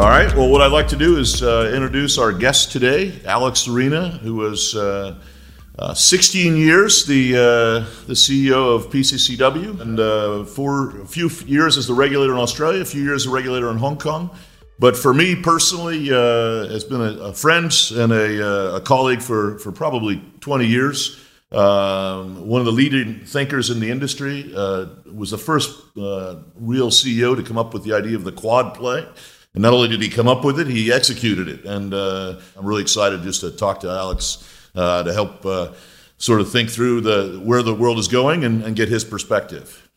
All right. Well, what I'd like to do is uh, introduce our guest today, Alex Arena, who was uh, uh, 16 years the uh, the CEO of PCCW, and uh, for a few years as the regulator in Australia, a few years as a regulator in Hong Kong. But for me personally, uh, has been a, a, friend and a, a, colleague for, for probably 20 years. Um, one of the leading thinkers in the industry was the first real CEO to come up with the idea of the quad play. And not only did he come up with it, he executed it. And uh, I'm really excited just to talk to Alex uh, to help uh, sort of think through the where the world is going and, and get his perspective.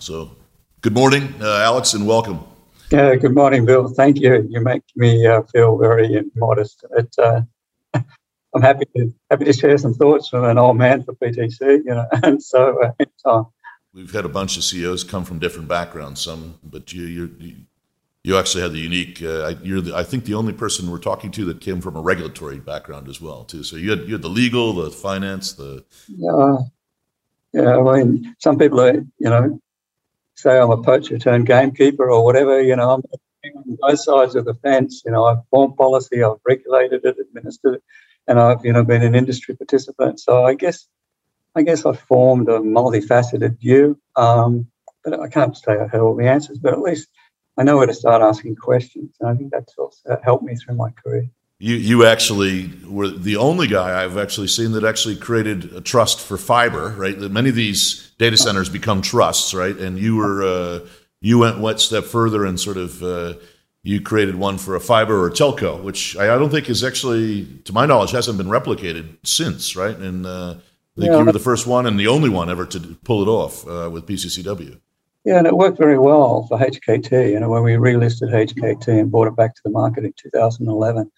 So, good morning, uh, Alex, and welcome. Yeah, good morning, Bill. Thank you. You make me uh, feel very modest. It, uh, I'm happy to happy to share some thoughts from an old man for PTC. You know, and so We've had a bunch of CEOs come from different backgrounds. Some, but you, you you actually had the unique. Uh, you're, the, I think, the only person we're talking to that came from a regulatory background as well, too. So you had you had the legal, the finance, the. Yeah, yeah. I mean, some people, are, you know, say I'm a poacher turned gamekeeper or whatever. You know, I'm on both sides of the fence. You know, I've formed policy, I've regulated it, administered it, and I've you know been an industry participant. So I guess, I guess I've formed a multifaceted view. Um, but I can't say I have all the answers, but at least I know where to start asking questions. And I think that's also helped me through my career. You, you actually were the only guy I've actually seen that actually created a trust for fiber, right? That many of these data centers become trusts, right? And you were uh, you went one step further and sort of uh, you created one for a fiber or a telco, which I, I, don't think is actually, to my knowledge, hasn't been replicated since, right? And uh, I think yeah, you were the first one and the only one ever to pull it off uh, with PCCW. Yeah, and it worked very well for HKT. You know, when we relisted HKT and brought it back to the market in 2011.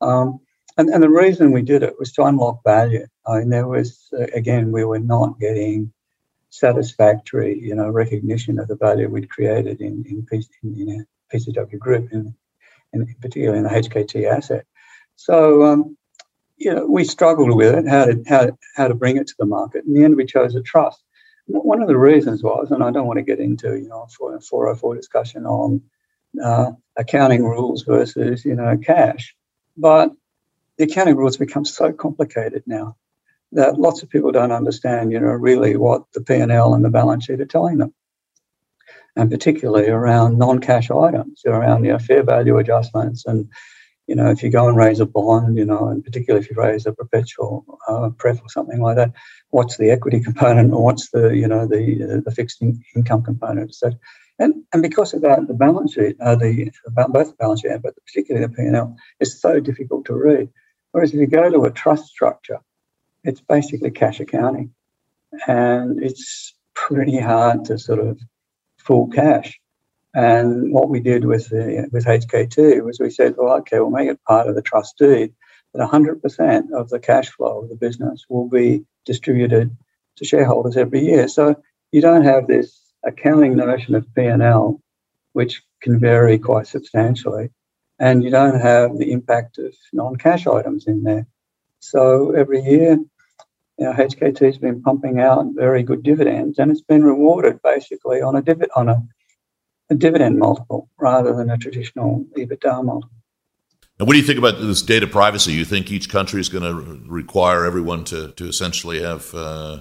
Um, and, and the reason we did it was to unlock value. I mean, there was, uh, again, we were not getting satisfactory, you know, recognition of the value we'd created in, in, in, in PCCW Group, in, in particularly in the HKT asset. So, um, you know, we struggled with it, how to, how, how to bring it to the market. In the end, we chose a trust one of the reasons was, and I don't want to get into, you know, 404 discussion on uh, accounting rules versus, you know, cash, but the accounting rules become so complicated now that lots of people don't understand, you know, really what the P&L and the balance sheet are telling them. And particularly around non-cash items, around, you know, fair value adjustments and, you know, if you go and raise a bond, you know, and particularly if you raise a perpetual uh, pref or something like that, what's the equity component or what's the, you know, the uh, the fixed in- income component? So, and and because of that, the balance sheet, uh, the both the balance sheet, but particularly the P and L, is so difficult to read. Whereas if you go to a trust structure, it's basically cash accounting, and it's pretty hard to sort of fool cash. And what we did with the, with HKT was we said, well, okay, we'll make it part of the trust deed, that 100% of the cash flow of the business will be distributed to shareholders every year. So you don't have this accounting notion of P&L, which can vary quite substantially, and you don't have the impact of non-cash items in there. So every year, you know, HKT's been pumping out very good dividends, and it's been rewarded basically on a dividend on a a dividend multiple rather than a traditional EBITDA multiple. And what do you think about this data privacy? You think each country is going to require everyone to, to essentially have uh,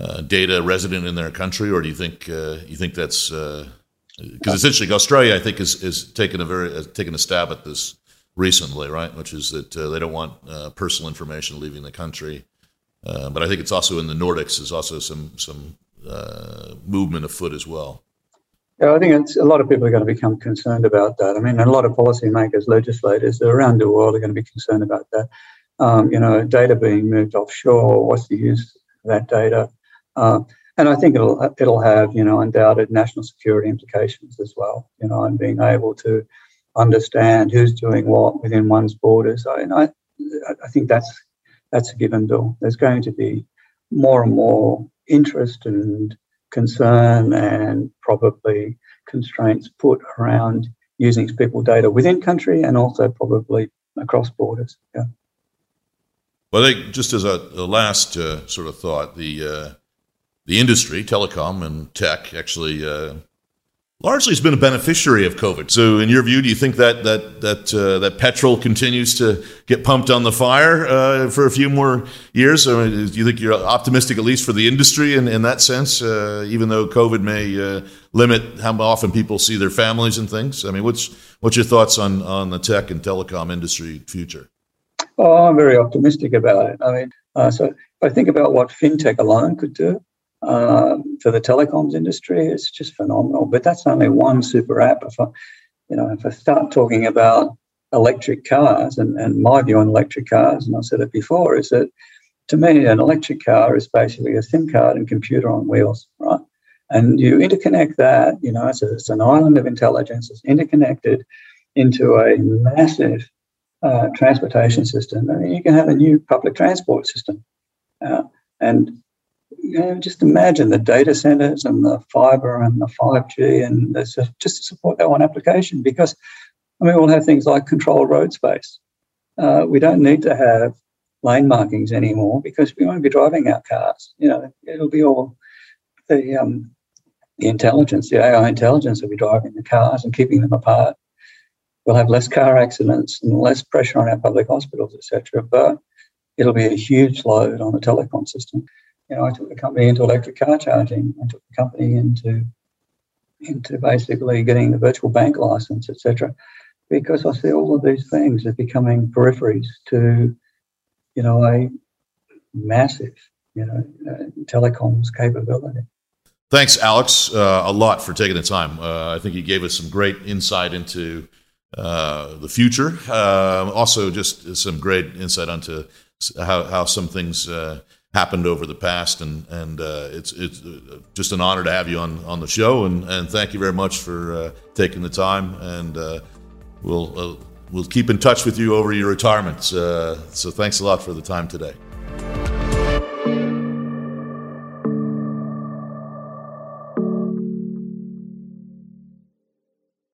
uh, data resident in their country, or do you think uh, you think that's because uh, essentially Australia, I think, is is taken a very has taken a stab at this recently, right? Which is that uh, they don't want uh, personal information leaving the country. but I think it's also in the Nordics. There's also some some movement afoot as well. Yeah, I think a lot of people are going to become concerned about that. I mean, a lot of policymakers, legislators around the world are going to be concerned about that. Um, you know, data being moved offshore, what's the use of that data? Uh, and I think it'll it'll have you know undoubted national security implications as well. You know, and being able to understand who's doing what within one's borders. I, I, I think that's that's a given, Bill. There's going to be more and more interest and concern and probably constraints put around using people data within country and also probably across borders. Yeah. Well, I think just as a, a last uh, sort of thought, the uh, the industry, telecom and tech, actually uh, largely has been a beneficiary of COVID. So, in your view, do you think that that that uh, that petrol continues to get pumped on the fire uh, for a few more years? Do you think you're optimistic, at least for the industry, in, in that sense? Uh, even though COVID may uh, limit how often people see their families and things. I mean, what's what's your thoughts on on the tech and telecom industry future? Oh, I'm very optimistic about it. I mean, uh, so if I think about what fintech alone could do, um, for the telecoms industry it's just phenomenal. But that's only one super app. If I, you know, if I start talking about electric cars and, and my view on electric cars, and I said it before, is that to me an electric car is basically a SIM card and computer on wheels, right? And you interconnect that, you know, it's, a, it's an island of intelligence. It's interconnected into a massive uh, transportation system, and you can have a new public transport system. Uh, and you know, just imagine the data centers and the fiber and the 5G and just to support that one application because I mean, we'll have things like controlled road space. Uh, we don't need to have lane markings anymore because we won't be driving our cars. You know, it'll be all the, um, the intelligence, the AI intelligence will be driving the cars and keeping them apart. We'll have less car accidents and less pressure on our public hospitals, etc. But it'll be a huge load on the telecom system you know, I took the company into electric car charging. I took the company into into basically getting the virtual bank license, etc. Because I see all of these things are becoming peripheries to, you know, a massive, you know, uh, telecoms capability. Thanks, Alex, uh, a lot for taking the time. Uh, I think you gave us some great insight into uh, the future. Uh, also, just some great insight onto how, how some things uh, happened over the past, and and uh, it's it's uh, just an honor to have you on on the show, and and thank you very much for uh, taking the time, and uh, we'll uh, we'll keep in touch with you over your retirement. Uh, so thanks a lot for the time today.